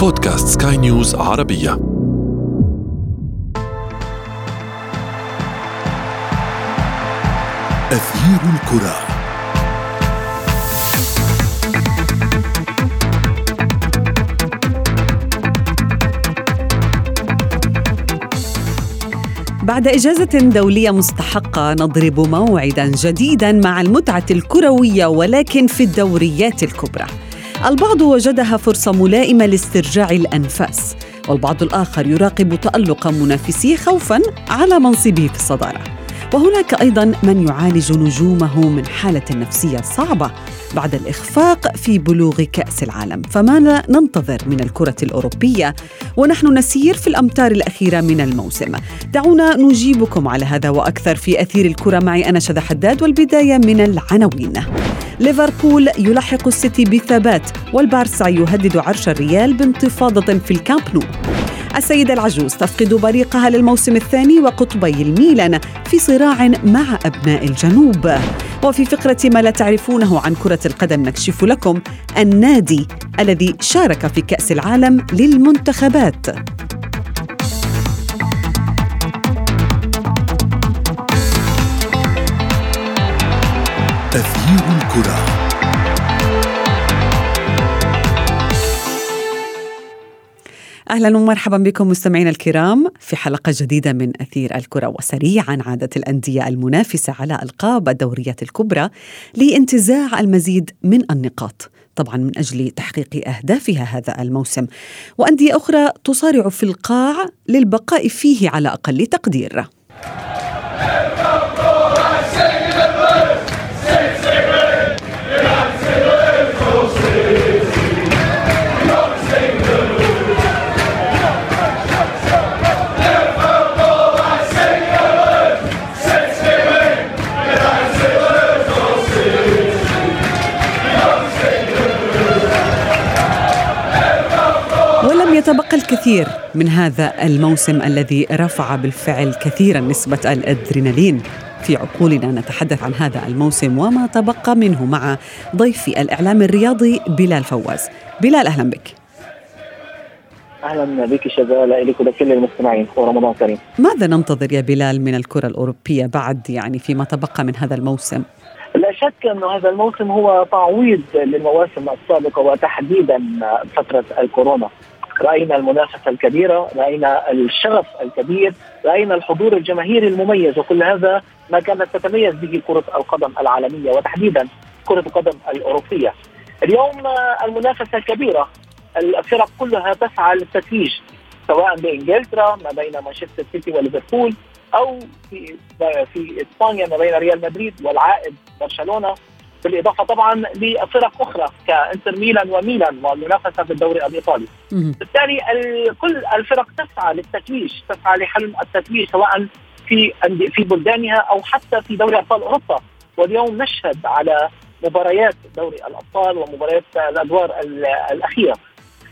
بودكاست سكاي نيوز عربية أثير الكرة بعد إجازة دولية مستحقة نضرب موعدا جديدا مع المتعة الكروية ولكن في الدوريات الكبرى. البعض وجدها فرصة ملائمة لاسترجاع الأنفاس، والبعض الآخر يراقب تألق منافسيه خوفا على منصبه في الصدارة. وهناك أيضا من يعالج نجومه من حالة نفسية صعبة بعد الإخفاق في بلوغ كأس العالم. فماذا ننتظر من الكرة الأوروبية ونحن نسير في الأمتار الأخيرة من الموسم. دعونا نجيبكم على هذا وأكثر في أثير الكرة معي أنا شذى حداد والبداية من العناوين. ليفربول يلحق السيتي بثبات والبارسا يهدد عرش الريال بانتفاضة في الكامب نو. السيدة العجوز تفقد بريقها للموسم الثاني وقطبي الميلان في صراع مع أبناء الجنوب. وفي فقرة ما لا تعرفونه عن كرة القدم نكشف لكم النادي الذي شارك في كأس العالم للمنتخبات. أثير الكرة. أهلا ومرحبا بكم مستمعينا الكرام في حلقة جديدة من أثير الكرة وسريعا عادت الأندية المنافسة على ألقاب الدوريات الكبرى لانتزاع المزيد من النقاط طبعا من أجل تحقيق أهدافها هذا الموسم. وأندية أخرى تصارع في القاع للبقاء فيه على أقل تقدير. يتبقى الكثير من هذا الموسم الذي رفع بالفعل كثيرا نسبة الأدرينالين في عقولنا نتحدث عن هذا الموسم وما تبقى منه مع ضيفي الإعلام الرياضي بلال فواز بلال أهلا بك أهلا بك شذا لك ولكل المستمعين ورمضان كريم. ماذا ننتظر يا بلال من الكرة الأوروبية بعد يعني فيما تبقى من هذا الموسم؟ لا شك انه هذا الموسم هو تعويض للمواسم السابقة وتحديدا فترة الكورونا. رأينا المنافسة الكبيرة، رأينا الشغف الكبير، رأينا الحضور الجماهيري المميز وكل هذا ما كانت تتميز به كرة القدم العالمية وتحديدا كرة القدم الأوروبية. اليوم المنافسة كبيره، الفرق كلها تسعى للتتويج سواء بإنجلترا ما بين مانشستر سيتي وليفربول أو في في إسبانيا ما بين ريال مدريد والعائد برشلونة بالإضافة طبعا لفرق أخرى كإنتر ميلان وميلان والمنافسه في الدوري الإيطالي. بالتالي كل الفرق تسعى للتتويج، تسعى لحلم التتويج سواء في في بلدانها أو حتى في دوري أبطال أوروبا، واليوم نشهد على مباريات دوري الأبطال ومباريات الأدوار الأخيرة.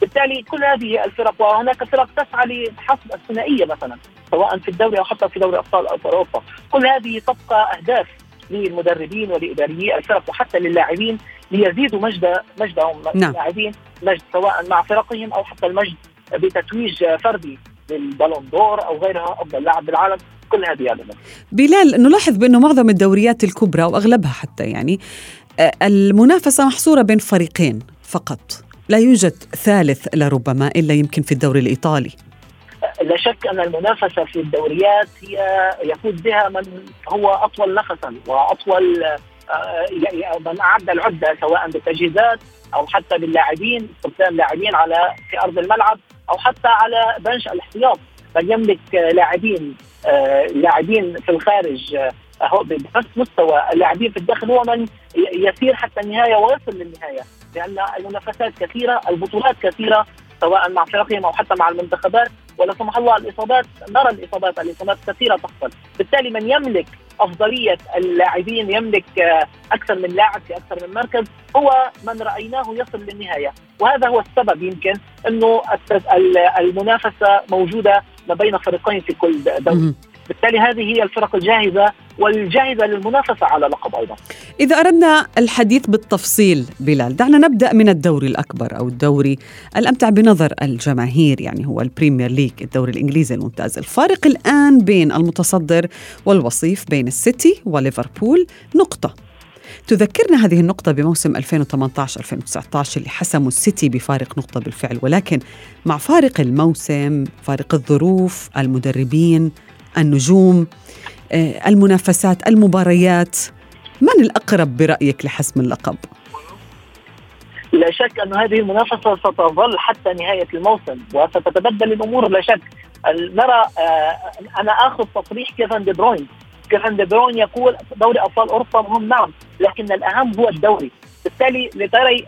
بالتالي كل هذه الفرق وهناك فرق تسعى لحصد الثنائية مثلا سواء في الدوري أو حتى في دوري أبطال أوروبا، كل هذه تبقى أهداف للمدربين ولإداريي الفرق وحتى للاعبين ليزيدوا مجد مجدهم. نعم. اللاعبين مجد سواء مع فرقهم أو حتى المجد بتتويج فردي للبالون دور أو غيرها أفضل لاعب بالعالم. كل هذه الأمور بلال نلاحظ بأنه معظم الدوريات الكبرى واغلبها حتى يعني المنافسة محصورة بين فريقين فقط. لا يوجد ثالث لربما إلا يمكن في الدوري الإيطالي. لا شك أن المنافسة في الدوريات هي يفوز بها من هو أطول نفسا وأطول من أعد العدة سواء بالتجهيزات أو حتى باللاعبين استخدام لاعبين على في أرض الملعب أو حتى على بنش الاحتياط. من يملك لاعبين لاعبين في الخارج بنفس مستوى اللاعبين في الداخل هو من يسير حتى النهاية ويصل للنهاية. لأن المنافسات كثيرة البطولات كثيرة سواء مع فرقهم أو حتى مع المنتخبات. ولا سمح الله الاصابات نرى الإصابات الإصابات كثيرة تحصل. بالتالي من يملك أفضلية اللاعبين يملك أكثر من لاعب في أكثر من مركز هو من رأيناه يصل للنهاية. وهذا هو السبب يمكن أنه المنافسة موجودة ما بين فريقين في كل دوري. بالتالي هذه هي الفرق الجاهزة والجاهزة للمنافسة على لقب أيضا. إذا أردنا الحديث بالتفصيل بلال، دعنا نبدأ من الدوري الأكبر أو الدوري الأمتع بنظر الجماهير يعني هو البريمير ليج الدوري الإنجليزي الممتاز، الفارق الآن بين المتصدر والوصيف بين السيتي وليفربول نقطة تذكرنا هذه النقطة بموسم 2018-2019 اللي حسموا السيتي بفارق نقطة بالفعل ولكن مع فارق الموسم فارق الظروف المدربين النجوم آه، المنافسات المباريات. من الأقرب برأيك لحسم اللقب؟ لا شك أن هذه المنافسة ستظل حتى نهاية الموسم وستتبدل الأمور. لا شك. نرى آه، أنا آخذ تصريح كيفن دي بروين. كيفن دي بروين يقول دوري أبطال أوروبا مهم نعم لكن الأهم هو الدوري. بالتالي لترى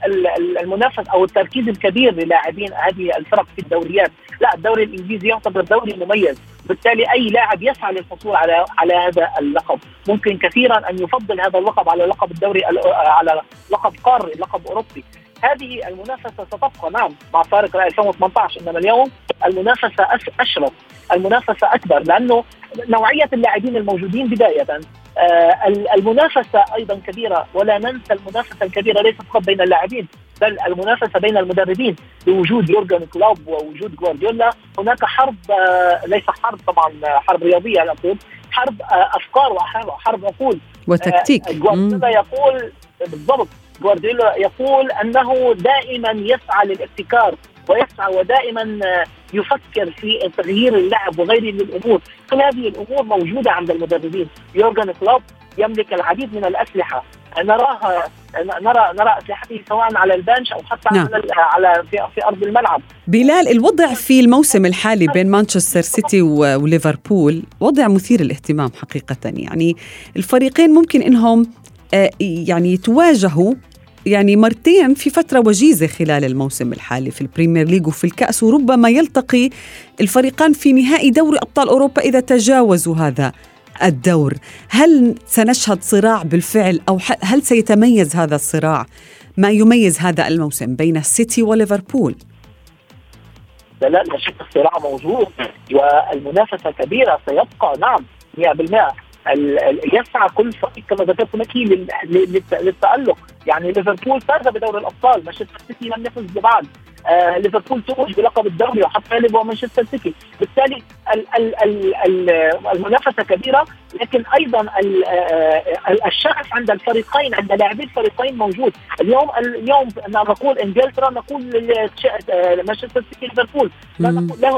المنافس أو التركيز الكبير للاعبين هذه الفرق في الدوريات، لا الدوري الإنجليزي يعتبر دوري مميز، بالتالي أي لاعب يسعى للحصول على على هذا اللقب، ممكن كثيرا أن يفضل هذا اللقب على لقب الدوري على لقب قاري، لقب أوروبي، هذه المنافسة ستبقى. نعم مع فارق 2018 إنما اليوم المنافسة أشرف. المنافسة أكبر لأنه نوعية اللاعبين الموجودين بداية. آه المنافسة أيضا كبيرة ولا ننسى المنافسة الكبيرة ليست فقط بين اللاعبين بل المنافسة بين المدربين. بوجود يورجن كلوب ووجود جوارديولا هناك حرب آه ليس حرب طبعا حرب رياضية أقول حرب آه أفكار وحرب عقول. وتكتيك. آه، جوارديولا يقول بالضبط جوارديولا يقول أنه دائما يسعى للابتكار ويسعى ودائما يفكر في تغيير اللعب وغيره من الأمور، كل هذه الأمور موجودة عند المدربين، يورجن كلوب يملك العديد من الأسلحة. نراها نرى نرى أسلحته سواء على البنش أو حتى نعم. على على في, في أرض الملعب. بلال الوضع في الموسم الحالي بين مانشستر سيتي وليفربول وضع مثير للاهتمام حقيقة. يعني الفريقين ممكن إنهم آه، يعني يتواجهوا يعني مرتين في فترة وجيزة خلال الموسم الحالي في البريمير ليج وفي الكأس وربما يلتقي الفريقان في نهائي دوري أبطال أوروبا إذا تجاوزوا هذا الدور. هل سنشهد صراع بالفعل أو هل سيتميز هذا الصراع؟ ما يميز هذا الموسم بين السيتي وليفربول؟ لا لا شك الصراع موجود والمنافسة كبيرة سيبقى نعم 100% يسعى كل فريق كما ذكرت لك للتألق. يعني ليفربول فاز بدوري الأبطال. مانشستر سيتي لم يفز بعد. آه ليفربول توج بلقب الدوري وحتى غلب مانشستر سيتي. بالتالي ال ال ال ال المنافسة كبيرة لكن أيضا ال آه، الشغف عند الفريقين عند لاعبي الفريقين موجود. اليوم اليوم نقول إنجلترا نقول مانشستر سيتي ليفربول.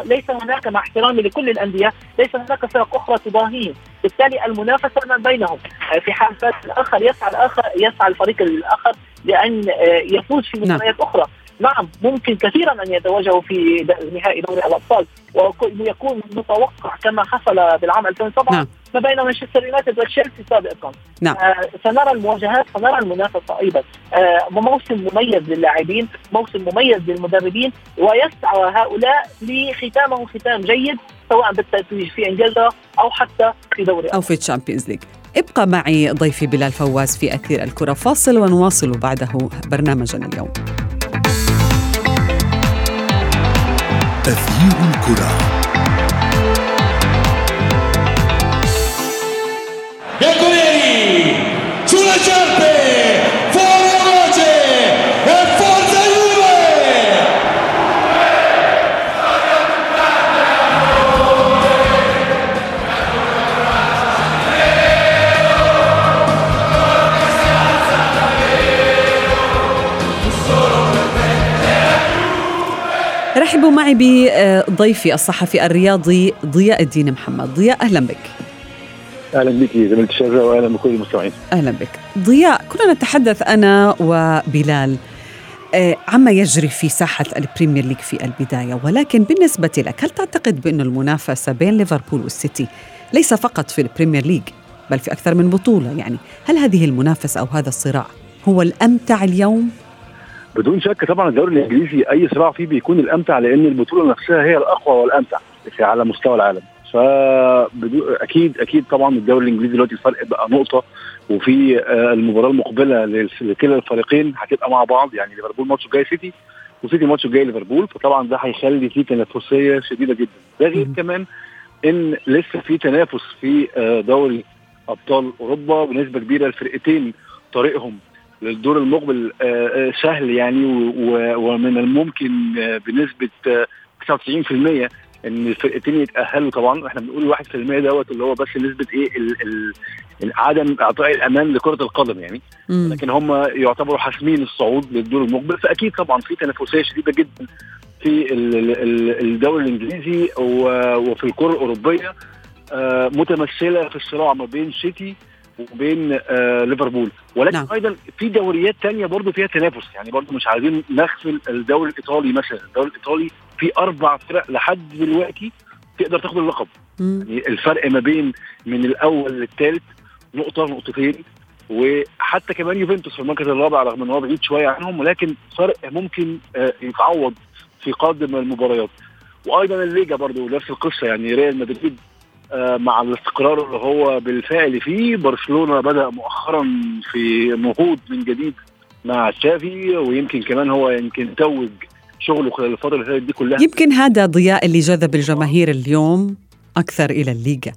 ليس هناك مع احترامي لكل الأندية ليس هناك فرق أخرى تضاهيهم بالتالي المنافسة ما بينهم. آه، في حال فاز الآخر يسعى الآخر يسعى الفريق الآخر لأن آه، يفوز في نعم. مباريات أخرى. نعم ممكن كثيرا أن يتواجهوا في نهائي دوري الأبطال. ويكون متوقع كما حصل بالعام 2007 نعم. ما بين مانشستر يونايتد وتشيلسي سابقا. نعم. آه سنرى المواجهات سنرى المنافسه أيضا. آه موسم مميز للاعبين موسم مميز للمدربين ويسعى هؤلاء لختامه ختام جيد سواء بالتتويج في إنجلترا أو حتى في دوري أو في الشامبيونز ليج ابقى معي ضيفي بلال فواز في أثير الكرة. فاصل ونواصل بعده برنامجنا اليوم. أثير الكرة. رحبوا معي بضيفي الصحفي الرياضي ضياء الدين محمد. ضياء أهلا بك. أهلا بك زميلة بشرى واهلا بكل المستمعين. أهلا بك. ضياء كنا نتحدث أنا وبلال. آه، عما يجري في ساحة البريمير ليج في البداية ولكن بالنسبة لك هل تعتقد بأن المنافسة بين ليفربول والسيتي ليس فقط في البريمير ليج بل في أكثر من بطولة؟ يعني هل هذه المنافسة أو هذا الصراع هو الأمتع اليوم؟ بدون شك طبعا الدوري الإنجليزي أي صراع فيه بيكون الأمتع لأن البطولة نفسها هي الأقوى والأمتع على مستوى العالم. فاكيد أكيد طبعا الدوري الإنجليزي دلوقتي الفرق بقى نقطة وفي آه، المباراة المقبلة لكلا الفريقين هتبقى مع بعض يعني ليفربول ماتش جاي سيتي وسيتي ماتش جاي ليفربول فطبعا ده هيخلي فيه تنافسية شديدة جدا. ده غير كمان إن لسه في تنافس في آه، دوري أبطال أوروبا بنسبة كبيرة الفرقتين طريقهم للدور المقبل آه، آه، سهل يعني ومن الممكن آه، بنسبة آه، 99% إن الفرقتين يتأهلوا. طبعا إحنا بنقول 1% دوت اللي هو بس نسبة إيه ال- ال- ال- عدم إعطاء الأمان لكرة القدم يعني. مم. لكن هم يعتبروا حاسمين الصعود للدور المقبل. فأكيد طبعا في تنافسية شديدة جدا في ال- ال- ال- الدوري الإنجليزي وفي الكرة الأوروبية متمثلة في الصراع ما بين سيتي وبين آه، ليفربول. ولكن نعم. أيضا في دوريات تانية برضو فيها تنافس. يعني برضو مش عايزين نغفل الدوري الإيطالي مثلا. الدوري الإيطالي في أربع فرق لحد دلوقتي تقدر تاخد اللقب. مم. يعني الفرق ما بين من الأول للثالث نقطة نقطتين. وحتى كمان يوفنتوس في المركز الرابع رغم إن هو بعيد شوية عنهم ولكن فرق ممكن آه، يتعوض في قادم المباريات. وأيضا الليجا برضو نفس القصة. يعني ريال مدريد مع الاستقرار اللي هو بالفعل فيه برشلونة بدأ مؤخرا في نهوض من جديد مع تشافي ويمكن كمان هو يمكن توج شغله خلال الفترة اللي فاتت دي كلها. يمكن هذا ضياء اللي جذب الجماهير اليوم أكثر إلى الليغا.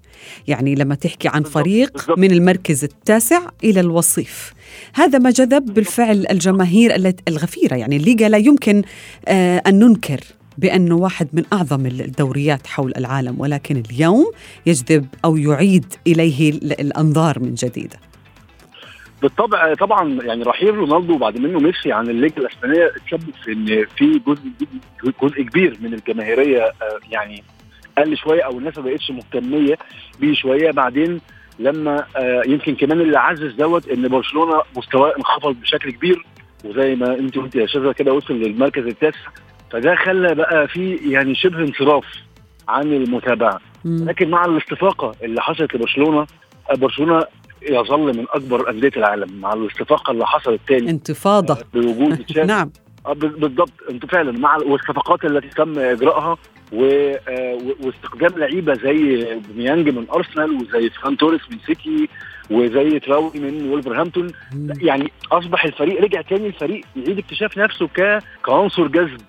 يعني لما تحكي عن فريق. من المركز التاسع إلى الوصيف. هذا ما جذب بالفعل الجماهير الغفيرة. يعني الليغا لا يمكن آه أن ننكر. بأنه واحد من أعظم الدوريات حول العالم ولكن اليوم يجذب أو يعيد إليه ال- الأنظار من جديد. بالطبع طبعا يعني رحيل رونالدو وبعد منه ميسي عن الليجا الأسبانية تسبب في إن في جزء جزء كبير من الجماهيرية آه، يعني قل شوية أو الناس ما بقتش مهتمية بيه شوية. بعدين لما آه، يمكن كمان اللي عزز دوت إن برشلونة مستواه انخفض بشكل كبير وزي ما أنت قلت يا شاذة كده وصل للمركز التاسع. فده خلى بقى في يعني شبه انصراف عن المتابعة. مم. لكن مع الاستفاقة اللي حصلت لبرشلونة آه، برشلونة يظل من أكبر أندية العالم. مع الاستفاقة اللي حصلت تاني انتفاضة. بوجود تشافي. نعم. آه، بالضبط. انت فعلا مع والصفقات التي تم إجراءها و- آه، واستخدام لعيبة زي بوميانج من أرسنال وزي فران توريس من سيتي وزي تراوري من ولفرهامبتون. يعني أصبح الفريق رجع تاني الفريق يعيد اكتشاف نفسه ك- كعنصر جذب.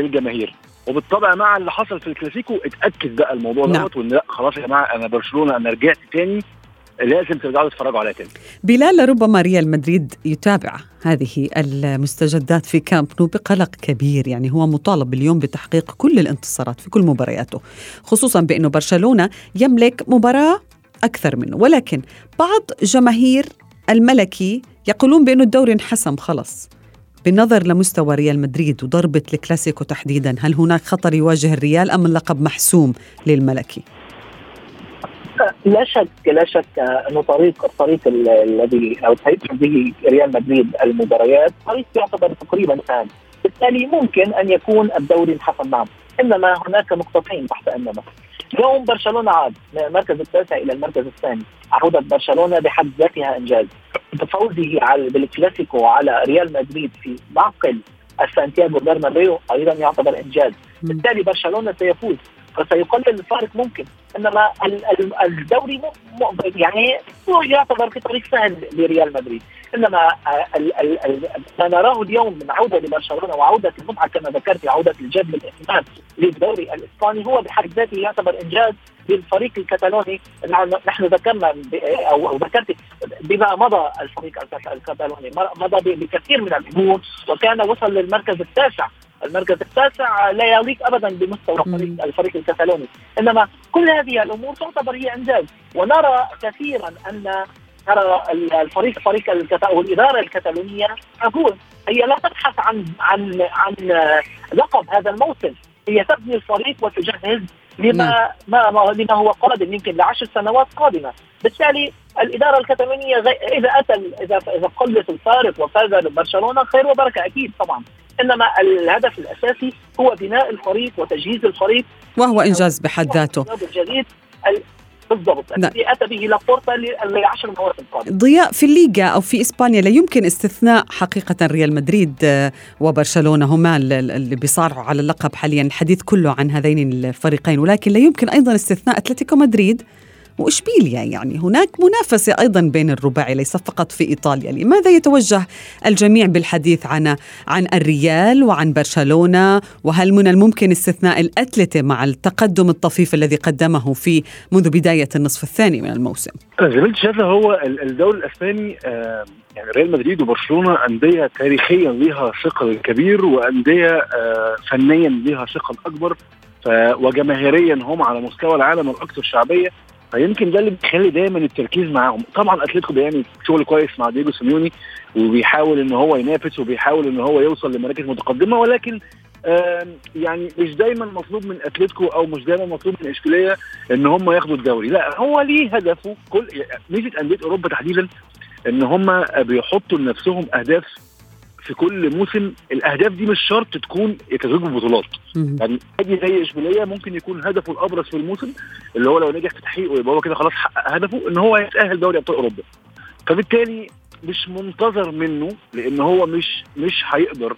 للجماهير. وبالطبع مع اللي حصل في الكلاسيكو اتأكد بقى الموضوع نعم. دوت وإن لأ خلاص يا جماعة أنا برشلونة أنا رجعت تاني. لازم ترجعوا تتفرجوا عليها تاني. بلال لربما ريال مدريد يتابع هذه المستجدات في كامب نو بقلق كبير. يعني هو مطالب اليوم بتحقيق كل الانتصارات في كل مبارياته خصوصا بأنه برشلونة يملك مباراة أكثر منه. ولكن بعض جماهير الملكي يقولون بأنه الدوري انحسم خلص بالنظر لمستوى ريال مدريد وضربة الكلاسيكو تحديدا هل هناك خطر يواجه الريال أم اللقب محسوم للملكي؟ لا شك لا شك انه طريق الطريق ال- الذي أو سيدخل به ريال مدريد المباريات طريق يعتبر تقريبا سهل بالتالي ممكن أن يكون الدوري انحسم نعم إنما هناك نقطتين تحت انما اليوم برشلونة عاد من المركز التاسع إلى المركز الثاني. عودة برشلونة بحد ذاتها إنجاز. فوزه على بالكلاسيكو على ريال مدريد في معقل السانتياغو برنابيو أيضا يعتبر إنجاز. بالتالي برشلونة سيفوز. فسيقلل الفارق ممكن. إنما ال- ال- الدوري يعني يعتبر في طريق سهل لريال مدريد. إنما ما نراه اليوم من عودة لبرشلونة وعودة المتعه كما ذكرت عودة الجذب الاهتمام للدوري الإسباني هو بحد ذاته يعتبر إنجاز للفريق الكتالوني نحن ذكرنا أو ذكرت بما مضى الفريق الكت- الكتالوني مضى بكثير من الأمور وكان وصل للمركز التاسع المركز التاسع لا يليق ابدا بمستوى مم. الفريق الفريق الكتالوني إنما كل هذه الأمور تعتبر هي إنجاز. ونرى كثيرا أن ترى الفريق فريق الكتا... والإدارة الكتالونيه تقول هي لا تبحث عن عن عن لقب هذا الموسم. هي تبني الفريق وتجهز لما ما ما لما هو قادم يمكن لعشر سنوات قادمة. بالتالي الإدارة الكتالونية. إذا أتى إذا إذا قلت الفارق وفاز برشلونة خير وبركة أكيد طبعا. إنما الهدف الأساسي هو بناء الفريق وتجهيز الفريق وهو إنجاز بحد ذاته. الجديد ال- بالضبط. نعم. الذي أتى به لابورتا ل- لعشر مواسم قادمه ضياء في الليغا أو في إسبانيا لا يمكن استثناء حقيقة ريال مدريد آه، وبرشلونة. هما ال- ال- اللي بيصارعوا على اللقب حاليا. الحديث كله عن هذين الفريقين. ولكن لا يمكن أيضا استثناء أتلتيكو مدريد وإشبيليا يعني. هناك منافسة أيضا بين الرباعي ليس فقط في إيطاليا. لماذا يتوجه الجميع بالحديث عن عن الريال وعن برشلونة؟ وهل من الممكن استثناء الأتلتي مع التقدم الطفيف الذي قدمه في منذ بداية النصف الثاني من الموسم؟ انت شايفه هو الدوري الأسباني آه يعني ريال مدريد وبرشلونة أندية تاريخيا ليها ثقل كبير وأندية آه فنيا ليها ثقل أكبر وجماهيريا هم على مستوى العالم الأكثر شعبية. فيمكن ده اللي بيخلي دايما التركيز معاهم. طبعا أتلتيكو بيعمل شغل كويس مع دييجو سيميوني وبيحاول إن هو ينافس وبيحاول إن هو يوصل لمراكز متقدمة ولكن يعني مش دايما مطلوب من أتلتيكو أو مش دايما مطلوب من إشبيلية إن هم ياخدوا الدوري. لا هو ليه هدفه؟ كل ميزة أندية أوروبا تحديدا إن هم بيحطوا لنفسهم أهداف في كل موسم الأهداف دي مش شرط تكون يتزوج ببطولات. يعني نادي زي إشبيلية ممكن يكون هدفه الأبرز في الموسم اللي هو لو نجح في تحقيقه يبقى هو كده خلاص حقق هدفه إن هو يتأهل دوري أبطال أوروبا. فبالتالي مش منتظر منه لأن هو مش مش هيقدر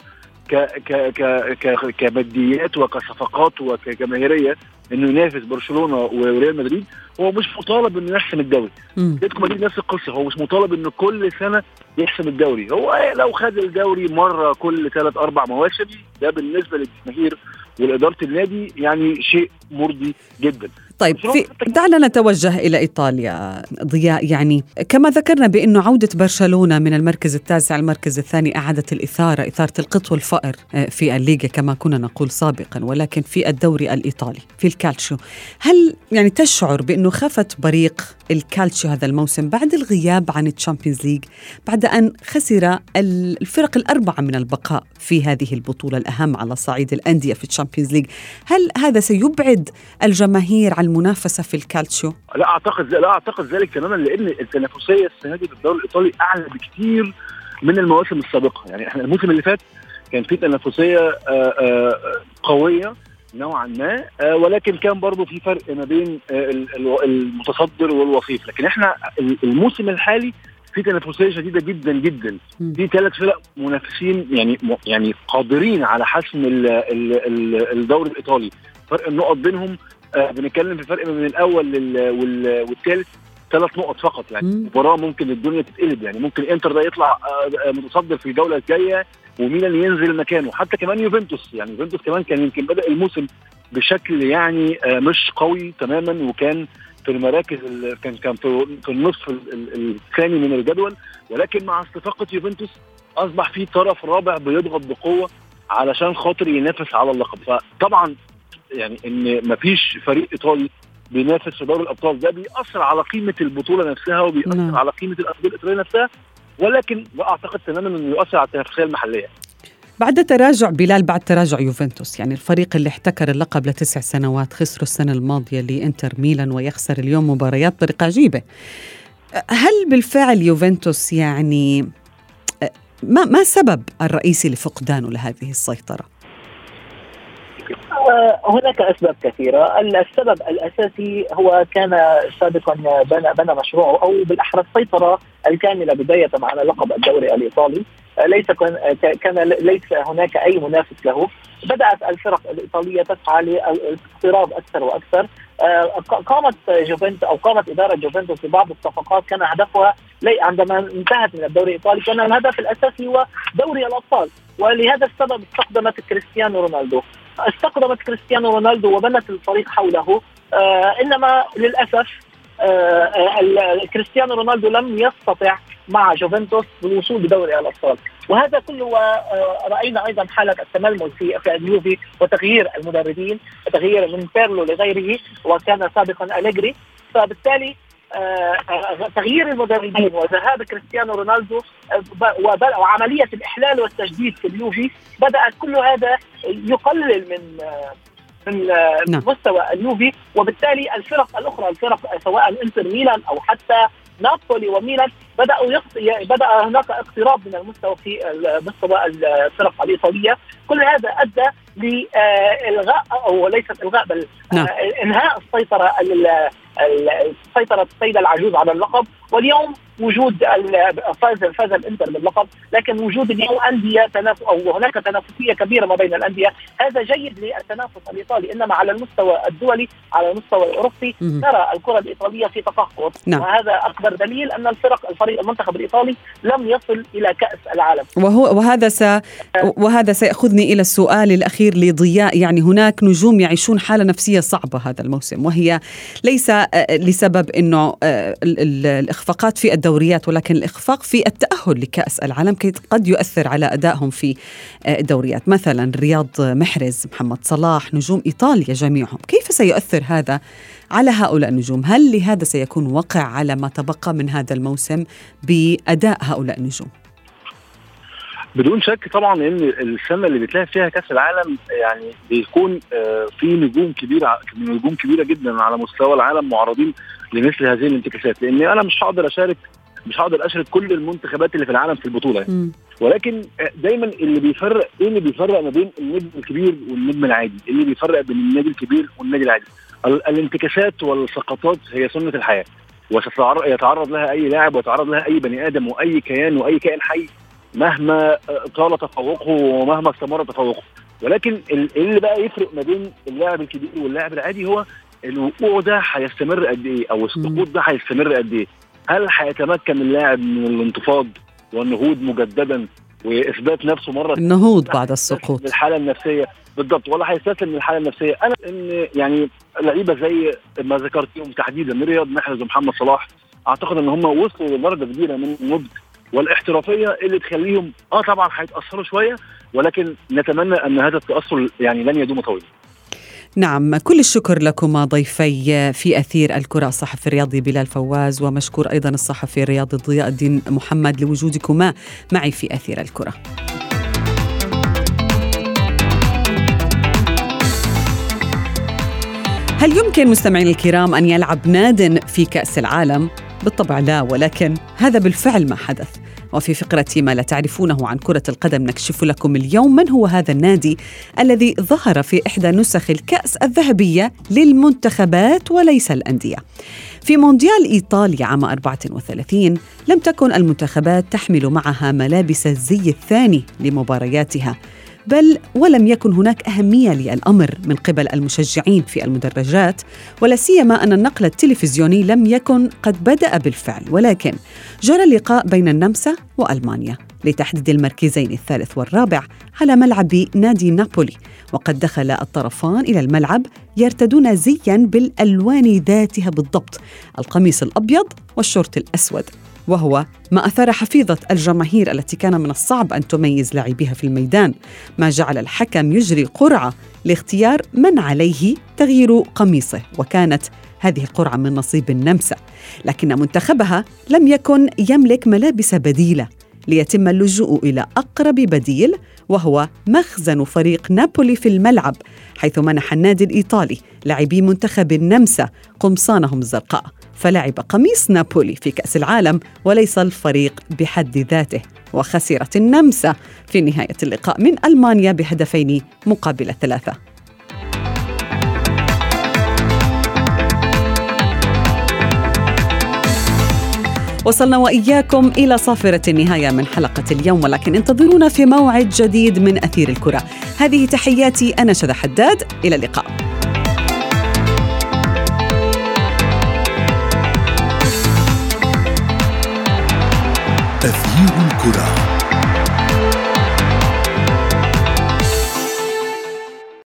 ك ك ك ك كماديات وكصفقات وكجماهيرية إنه ينافس برشلونة وريال مدريد هو مش مطالب إنه يحسم الدوري. اتلتيكو مدريد نفس القصة هو مش مطالب إنه كل سنة يحسم الدوري. هو لو خد الدوري مرة كل ثلاث أربع مواسم ده بالنسبة للجماهير والاداره النادي يعني شيء مرضي جدا. طيب في دعنا نتوجه إلى إيطاليا ضياء يعني كما ذكرنا بانه عودة برشلونة من المركز التاسع المركز الثاني أعادت الإثارة إثارة القط والفأر في الليغا كما كنا نقول سابقا ولكن في الدوري الإيطالي في الكالتشيو. هل يعني تشعر بأنه خفت بريق الكالتشيو هذا الموسم بعد الغياب عن الشامبيونز ليج بعد أن خسر الفرق الأربعة من البقاء في هذه البطولة الأهم على صعيد الأندية في الشامبيونز ليج هل هذا سيبعد الجماهير عن المنافسة في الكالتشيو؟ لا أعتقد لا أعتقد ذلك تماما لأن التنافسية السنة دي في الدوري الإيطالي أعلى بكثير من المواسم السابقة. يعني إحنا الموسم اللي فات كان في تنافسية قوية نوعا ما ولكن كان برضه في فرق ما بين المتصدر والوصيف. لكن إحنا الموسم الحالي في تنافسية شديدة جدا جدا. في ثلاث فرق منافسين يعني يعني قادرين على حسم الدوري الإيطالي. فرق النقط بينهم آه بنتكلم في فرق من الأول والثالث ثلاث نقط فقط يعني. مباراة ممكن الدنيا تتقلب يعني. ممكن انتر ده يطلع آه متصدر في الجولة الجاية وميلان ينزل مكانه. حتى كمان يوفنتوس يعني. يوفنتوس كمان كان يمكن بدأ الموسم بشكل يعني آه مش قوي تماما وكان في المراكز كان كان في, في النصف الثاني من الجدول. ولكن مع استفاقة يوفنتوس أصبح في طرف رابع بيضغط بقوة علشان خاطر ينافس على اللقب. فطبعا يعني إن مفيش فريق إيطالي بينافس في دوري الأبطال ده بيأثر على قيمة البطولة نفسها وبيأثر نعم. على قيمة الأندية الإيطالية نفسها ولكن لا اعتقد تماما إنه يؤثر على التنافسية المحلية. بعد تراجع بلال بعد تراجع يوفنتوس يعني الفريق اللي احتكر اللقب لتسع سنوات خسروا السنة الماضية لإنتر ميلان ويخسر اليوم مباريات بطريقة عجيبة. هل بالفعل يوفنتوس يعني ما ما سبب الرئيسي لفقدانه لهذه السيطرة؟ هناك أسباب كثيرة، السبب الأساسي هو كان سابقا بنى بنى مشروعه أو بالاحرى السيطره الكاملة بداية على لقب الدوري الإيطالي، ليس كان ليس هناك أي منافس له، بدأت الفرق الإيطالية تسعى للاقتراب أكثر وأكثر، قامت جوفنتوس أو قامت إدارة جوفنتوس ببعض الصفقات كان هدفها عندما انتهت من الدوري الإيطالي كان الهدف الأساسي هو دوري الأبطال ولهذا السبب استخدمت كريستيانو رونالدو. استقدمت كريستيانو رونالدو وبنت الفريق حوله. آه إنما للأسف آه كريستيانو رونالدو لم يستطع مع جوفنتوس بالوصول بدوري الأبطال. وهذا كله آه راينا أيضا حالة التململ في في اليوفي وتغيير المدربين وتغيير من بيرلو لغيره وكان سابقا أليجري فبالتالي آه تغيير المدربين وذهاب كريستيانو رونالدو آه وعمليه الإحلال والتجديد في اليوفي بدأت كل هذا يقلل من آه من نعم. مستوى اليوفي وبالتالي الفرق الأخرى الفرق سواء انتر ميلان أو حتى نابولي وميلان بدأوا يقصي بدأ هناك اقتراب من المستوى في مستوى الفرق الإيطالية كل هذا أدى لإلغاء أو ليست إلغاء بل نعم. إنهاء السيطرة السيطرة السيدة العجوز على اللقب واليوم وجود فاز فاز الإنتر باللقب لكن وجود اليوم أندية تنافس أو هناك تنافسية كبيرة ما بين الأندية. هذا جيد للتنافس الإيطالي إنما على المستوى الدولي على المستوى الأوروبي ترى الكرة الإيطالية في تفاقم نعم. وهذا أكبر دليل أن الفرق الفريق المنتخب الإيطالي لم يصل إلى كأس العالم. وهو وهذا س وهذا سيأخذني إلى السؤال الأخير لضياء. يعني هناك نجوم يعيشون حالة نفسية صعبة هذا الموسم وهي ليس آه، لسبب إنه آه، الإخفاقات في الدوريات ولكن الإخفاق في التأهل لكأس العالم قد يؤثر على أدائهم في آه، الدوريات. مثلا رياض محرز محمد صلاح نجوم إيطاليا جميعهم. كيف سيؤثر هذا على هؤلاء النجوم؟ هل لهذا سيكون وقع على ما تبقى من هذا الموسم بأداء هؤلاء النجوم؟ بدون شك طبعا إن السنة اللي بتلاقي فيها كأس العالم يعني بيكون آه، في نجوم كبيرة نجوم كبيرة جدا على مستوى العالم معرضين لمثل هذه الانتكاسات لأن أنا مش هقدر أشارك مش هقدر أشارك كل المنتخبات اللي في العالم في البطولة يعني. ولكن آه، دايما اللي بيفرق إيه اللي بيفرق ما بين النجم الكبير والنجم العادي؟ إيه اللي بيفرق بين النادي الكبير والنادي العادي؟ الانتكاسات والسقطات هي سنة الحياة ويتعرض لها أي لاعب ويتعرض لها أي بني آدم وأي كيان وأي كائن حي مهما طال تفوقه ومهما استمر تفوقه. ولكن اللي بقى يفرق ما بين اللاعب الكبير واللاعب العادي هو الوقوع ده هيستمر قد إيه؟ أو السقوط ده هيستمر قد إيه؟ هل هيتمكن اللاعب من الانتفاض والنهوض مجددا وإثبات نفسه مرة النهوض بعد السقوط. الحاله النفسية. بالضبط ولا هيستسلم للحالة النفسية. أنا إن يعني لعيبة زي ما ذكرتيهم تحديدا رياض محرز ومحمد صلاح أعتقد إن هم وصلوا لدرجة كبيرة من النضج والاحترافية اللي تخليهم آه طبعا هيتأثروا شوية ولكن نتمنى أن هذا التأثر يعني لن يدوم طويلا. نعم كل الشكر لكما ضيفي في أثير الكرة الصحفي الرياضي بلال فواز ومشكور أيضا الصحفي الرياضي ضياء الدين محمد لوجودكما معي في أثير الكرة. هل يمكن مستمعين الكرام أن يلعب ناد في كأس العالم؟ بالطبع لا ولكن هذا بالفعل ما حدث. وفي فقرة ما لا تعرفونه عن كرة القدم نكشف لكم اليوم من هو هذا النادي الذي ظهر في إحدى نسخ الكأس الذهبية للمنتخبات وليس الأندية. في مونديال إيطاليا عام 34 لم تكن المنتخبات تحمل معها ملابس الزي الثاني لمبارياتها. بل ولم يكن هناك أهمية للأمر من قبل المشجعين في المدرجات ولا سيما أن النقل التلفزيوني لم يكن قد بدأ بالفعل. ولكن جرى لقاء بين النمسا وألمانيا لتحديد المركزين الثالث والرابع على ملعب نادي نابولي وقد دخل الطرفان إلى الملعب يرتدون زيا بالألوان ذاتها بالضبط القميص الأبيض والشورت الأسود. وهو ما أثار حفيظة الجماهير التي كان من الصعب أن تميز لاعبيها في الميدان ما جعل الحكم يجري قرعة لاختيار من عليه تغيير قميصه وكانت هذه القرعة من نصيب النمسا. لكن منتخبها لم يكن يملك ملابس بديلة ليتم اللجوء إلى أقرب بديل وهو مخزن فريق نابولي في الملعب حيث منح النادي الإيطالي لاعبي منتخب النمسا قمصانهم الزرقاء. فلعب قميص نابولي في كأس العالم وليس الفريق بحد ذاته. وخسرت النمسا في نهاية اللقاء من ألمانيا بهدفين مقابل ثلاثة. وصلنا وإياكم إلى صافرة النهاية من حلقة اليوم ولكن انتظرونا في موعد جديد من أثير الكرة. هذه تحياتي أنا شذى حداد إلى اللقاء.